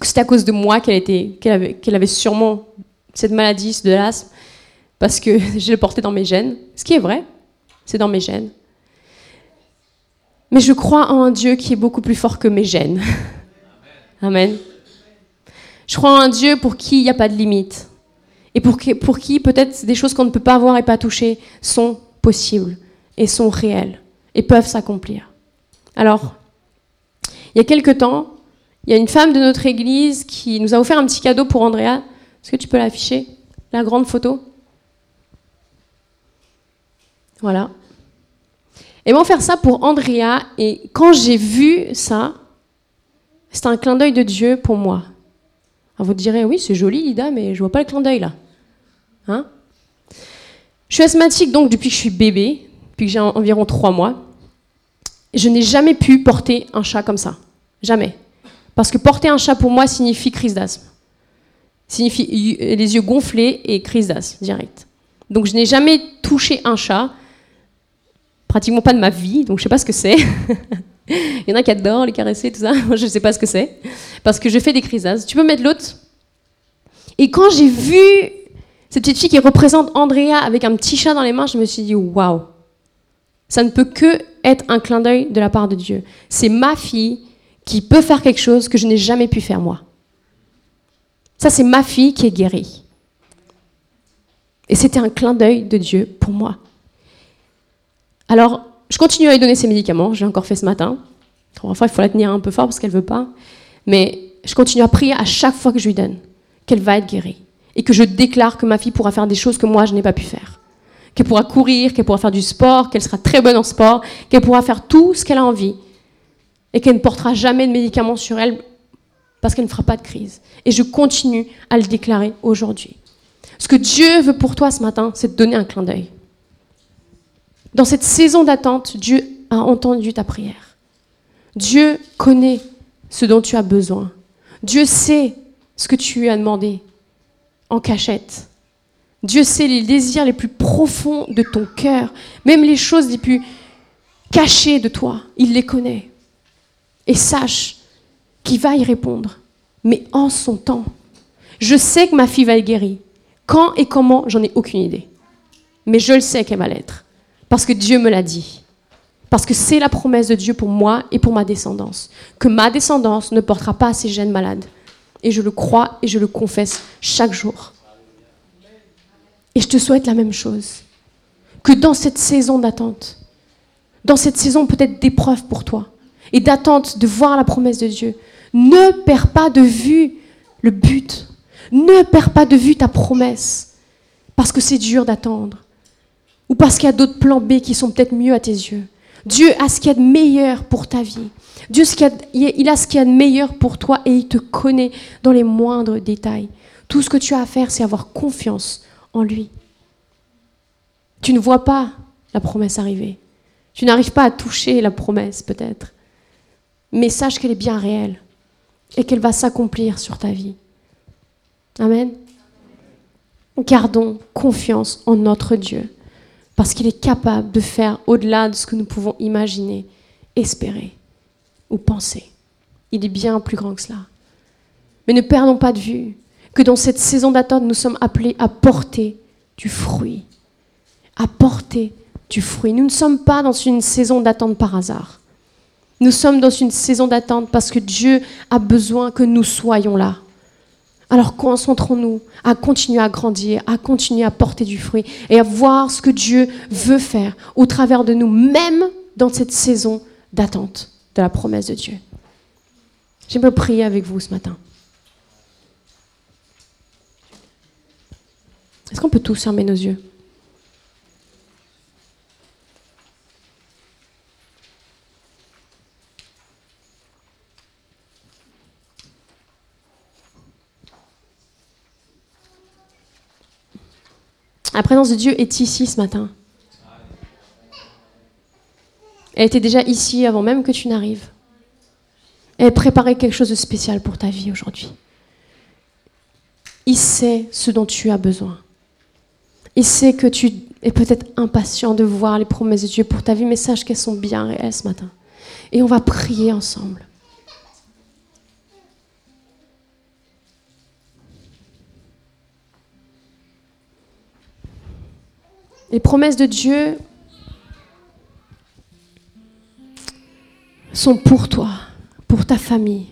que c'était à cause de moi qu'elle avait, sûrement cette maladie de l'asthme, parce que [laughs] je l'ai porté dans mes gènes. Ce qui est vrai, c'est dans mes gènes. Mais je crois en un Dieu qui est beaucoup plus fort que mes gènes. [laughs] Amen. Je crois en un Dieu pour qui il n'y a pas de limite. Et pour qui, pour qui peut-être des choses qu'on ne peut pas voir et pas toucher sont possibles et sont réels et peuvent s'accomplir. Alors, il y a quelque temps, il y a une femme de notre église qui nous a offert un petit cadeau pour Andrea. Est-ce que tu peux l'afficher La grande photo? Voilà. Et vont faire ça pour Andrea. Et quand j'ai vu ça, c'est un clin d'œil de Dieu pour moi. Vous direz, oui, c'est joli, Lida, mais je vois pas le clin d'œil là. Hein? Je suis asthmatique donc depuis que je suis bébé depuis que j'ai environ trois mois. Je n'ai jamais pu porter un chat comme ça. Jamais. Parce que porter un chat pour moi signifie crise d'asthme. Signifie les yeux gonflés et crise d'asthme direct. Donc je n'ai jamais touché un chat, pratiquement pas de ma vie, donc je sais pas ce que c'est. [laughs] Il y en a qui adorent les caresser, tout ça. [laughs] Moi, je sais pas ce que c'est. Parce que je fais des crises. Tu peux mettre l'autre Et quand j'ai vu cette petite fille qui représente Andrea avec un petit chat dans les mains, je me suis dit waouh ça ne peut que être un clin d'œil de la part de Dieu. C'est ma fille qui peut faire quelque chose que je n'ai jamais pu faire moi. Ça, c'est ma fille qui est guérie. Et c'était un clin d'œil de Dieu pour moi. Alors, je continue à lui donner ses médicaments. J'ai encore fait ce matin. Enfin, il faut la tenir un peu fort parce qu'elle ne veut pas. Mais je continue à prier à chaque fois que je lui donne qu'elle va être guérie. Et que je déclare que ma fille pourra faire des choses que moi, je n'ai pas pu faire qu'elle pourra courir, qu'elle pourra faire du sport, qu'elle sera très bonne en sport, qu'elle pourra faire tout ce qu'elle a envie et qu'elle ne portera jamais de médicaments sur elle parce qu'elle ne fera pas de crise. Et je continue à le déclarer aujourd'hui. Ce que Dieu veut pour toi ce matin, c'est de donner un clin d'œil. Dans cette saison d'attente, Dieu a entendu ta prière. Dieu connaît ce dont tu as besoin. Dieu sait ce que tu as demandé en cachette. Dieu sait les désirs les plus profonds de ton cœur, même les choses les plus cachées de toi. Il les connaît. Et sache qu'il va y répondre, mais en son temps. Je sais que ma fille va être guérie. Quand et comment, j'en ai aucune idée. Mais je le sais qu'elle va l'être. Parce que Dieu me l'a dit. Parce que c'est la promesse de Dieu pour moi et pour ma descendance. Que ma descendance ne portera pas ces gènes malades. Et je le crois et je le confesse chaque jour. Et je te souhaite la même chose. Que dans cette saison d'attente, dans cette saison peut-être d'épreuve pour toi, et d'attente de voir la promesse de Dieu, ne perds pas de vue le but. Ne perds pas de vue ta promesse. Parce que c'est dur d'attendre. Ou parce qu'il y a d'autres plans B qui sont peut-être mieux à tes yeux. Dieu a ce qu'il y a de meilleur pour ta vie. Dieu, il a ce qu'il y a de meilleur pour toi et il te connaît dans les moindres détails. Tout ce que tu as à faire, c'est avoir confiance en lui. Tu ne vois pas la promesse arriver. Tu n'arrives pas à toucher la promesse peut-être. Mais sache qu'elle est bien réelle et qu'elle va s'accomplir sur ta vie. Amen. Gardons confiance en notre Dieu parce qu'il est capable de faire au-delà de ce que nous pouvons imaginer, espérer ou penser. Il est bien plus grand que cela. Mais ne perdons pas de vue que dans cette saison d'attente, nous sommes appelés à porter du fruit. À porter du fruit. Nous ne sommes pas dans une saison d'attente par hasard. Nous sommes dans une saison d'attente parce que Dieu a besoin que nous soyons là. Alors concentrons-nous à continuer à grandir, à continuer à porter du fruit et à voir ce que Dieu veut faire au travers de nous, même dans cette saison d'attente de la promesse de Dieu. J'aimerais prier avec vous ce matin. Est-ce qu'on peut tous fermer nos yeux? La présence de Dieu est ici ce matin. Elle était déjà ici avant même que tu n'arrives. Elle préparait quelque chose de spécial pour ta vie aujourd'hui. Il sait ce dont tu as besoin. Il sait que tu es peut-être impatient de voir les promesses de Dieu pour ta vie, mais sache qu'elles sont bien réelles ce matin. Et on va prier ensemble. Les promesses de Dieu sont pour toi, pour ta famille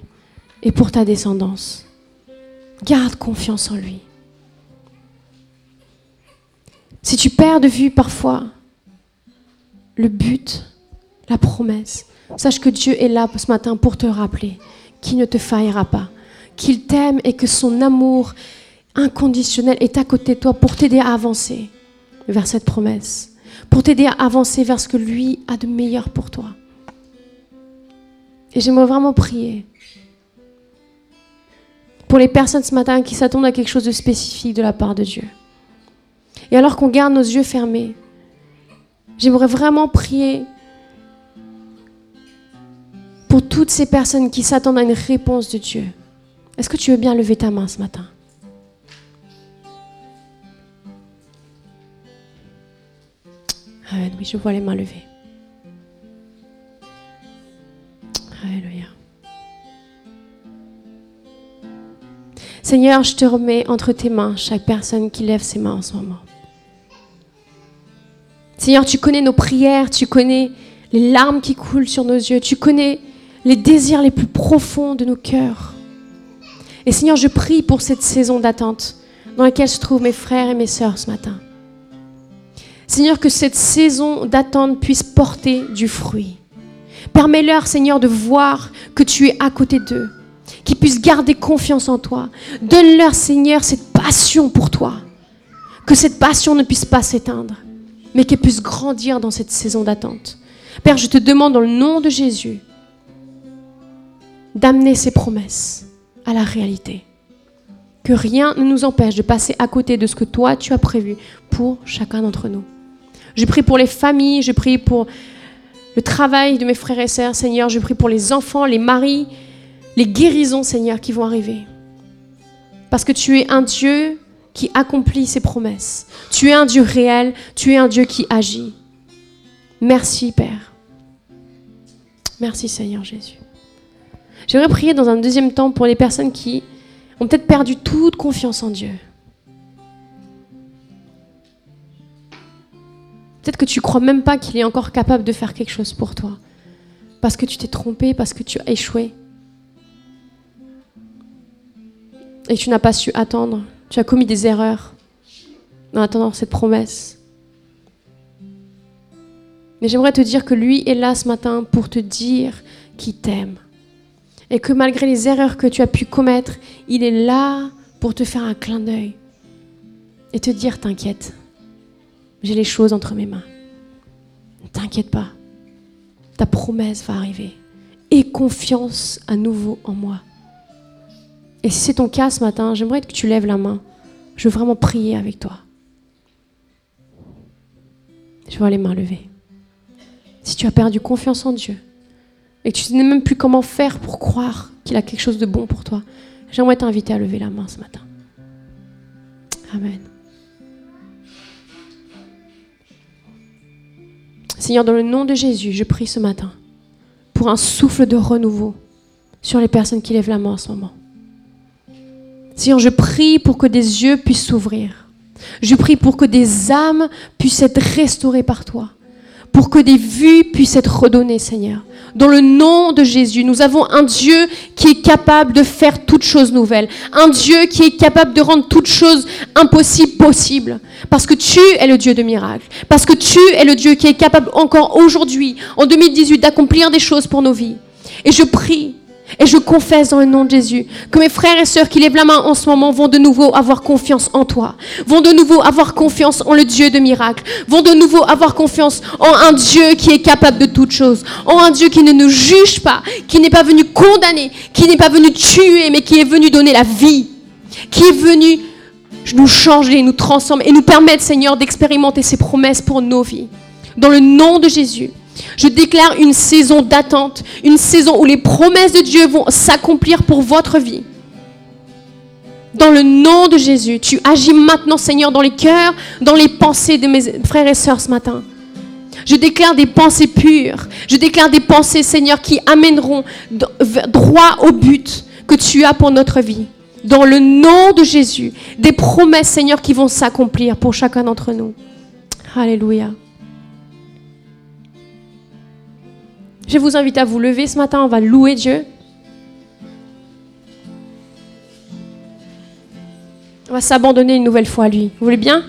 et pour ta descendance. Garde confiance en lui. Si tu perds de vue parfois le but, la promesse, sache que Dieu est là ce matin pour te rappeler qu'il ne te faillira pas, qu'il t'aime et que son amour inconditionnel est à côté de toi pour t'aider à avancer vers cette promesse, pour t'aider à avancer vers ce que lui a de meilleur pour toi. Et j'aimerais vraiment prier pour les personnes ce matin qui s'attendent à quelque chose de spécifique de la part de Dieu. Et alors qu'on garde nos yeux fermés, j'aimerais vraiment prier pour toutes ces personnes qui s'attendent à une réponse de Dieu. Est-ce que tu veux bien lever ta main ce matin? Oui, je vois les mains levées. Alléluia. Seigneur, je te remets entre tes mains chaque personne qui lève ses mains en ce moment. Seigneur, tu connais nos prières, tu connais les larmes qui coulent sur nos yeux, tu connais les désirs les plus profonds de nos cœurs. Et Seigneur, je prie pour cette saison d'attente dans laquelle se trouvent mes frères et mes sœurs ce matin. Seigneur, que cette saison d'attente puisse porter du fruit. Permets-leur, Seigneur, de voir que tu es à côté d'eux, qu'ils puissent garder confiance en toi. Donne-leur, Seigneur, cette passion pour toi. Que cette passion ne puisse pas s'éteindre, mais qu'elle puisse grandir dans cette saison d'attente. Père, je te demande dans le nom de Jésus d'amener ces promesses à la réalité. Que rien ne nous empêche de passer à côté de ce que toi tu as prévu pour chacun d'entre nous. Je prie pour les familles, je prie pour le travail de mes frères et sœurs, Seigneur. Je prie pour les enfants, les maris, les guérisons, Seigneur, qui vont arriver. Parce que tu es un Dieu qui accomplit ses promesses. Tu es un Dieu réel, tu es un Dieu qui agit. Merci, Père. Merci, Seigneur Jésus. J'aimerais prier dans un deuxième temps pour les personnes qui ont peut-être perdu toute confiance en Dieu. Peut-être que tu crois même pas qu'il est encore capable de faire quelque chose pour toi. Parce que tu t'es trompé, parce que tu as échoué. Et tu n'as pas su attendre. Tu as commis des erreurs en attendant cette promesse. Mais j'aimerais te dire que lui est là ce matin pour te dire qu'il t'aime. Et que malgré les erreurs que tu as pu commettre, il est là pour te faire un clin d'œil et te dire t'inquiète. J'ai les choses entre mes mains. Ne t'inquiète pas. Ta promesse va arriver. Aie confiance à nouveau en moi. Et si c'est ton cas ce matin, j'aimerais que tu lèves la main. Je veux vraiment prier avec toi. Je vois les mains levées. Si tu as perdu confiance en Dieu et que tu ne sais même plus comment faire pour croire qu'il a quelque chose de bon pour toi, j'aimerais t'inviter à lever la main ce matin. Amen. Seigneur, dans le nom de Jésus, je prie ce matin pour un souffle de renouveau sur les personnes qui lèvent la main en ce moment. Seigneur, je prie pour que des yeux puissent s'ouvrir. Je prie pour que des âmes puissent être restaurées par toi. Pour que des vues puissent être redonnées, Seigneur. Dans le nom de Jésus, nous avons un Dieu qui est capable de faire toutes choses nouvelles. Un Dieu qui est capable de rendre toutes choses impossibles possibles. Parce que tu es le Dieu de miracles. Parce que tu es le Dieu qui est capable encore aujourd'hui, en 2018, d'accomplir des choses pour nos vies. Et je prie et je confesse dans le nom de Jésus que mes frères et sœurs qui lèvent la main en ce moment vont de nouveau avoir confiance en toi, vont de nouveau avoir confiance en le Dieu de miracles, vont de nouveau avoir confiance en un Dieu qui est capable de toutes choses, en un Dieu qui ne nous juge pas, qui n'est pas venu condamner, qui n'est pas venu tuer, mais qui est venu donner la vie, qui est venu nous changer, nous transformer et nous permettre, Seigneur, d'expérimenter ses promesses pour nos vies. Dans le nom de Jésus. Je déclare une saison d'attente, une saison où les promesses de Dieu vont s'accomplir pour votre vie. Dans le nom de Jésus, tu agis maintenant, Seigneur, dans les cœurs, dans les pensées de mes frères et sœurs ce matin. Je déclare des pensées pures. Je déclare des pensées, Seigneur, qui amèneront droit au but que tu as pour notre vie. Dans le nom de Jésus, des promesses, Seigneur, qui vont s'accomplir pour chacun d'entre nous. Alléluia. Je vous invite à vous lever ce matin, on va louer Dieu. On va s'abandonner une nouvelle fois à lui. Vous voulez bien?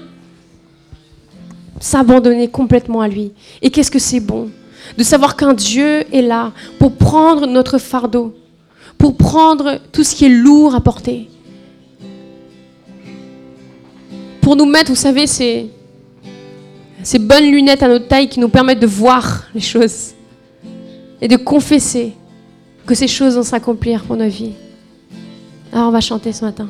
S'abandonner complètement à lui. Et qu'est-ce que c'est bon de savoir qu'un Dieu est là pour prendre notre fardeau, pour prendre tout ce qui est lourd à porter. Pour nous mettre, vous savez, ces, bonnes lunettes à notre taille qui nous permettent de voir les choses et de confesser que ces choses vont s'accomplir pour nos vies. Alors on va chanter ce matin.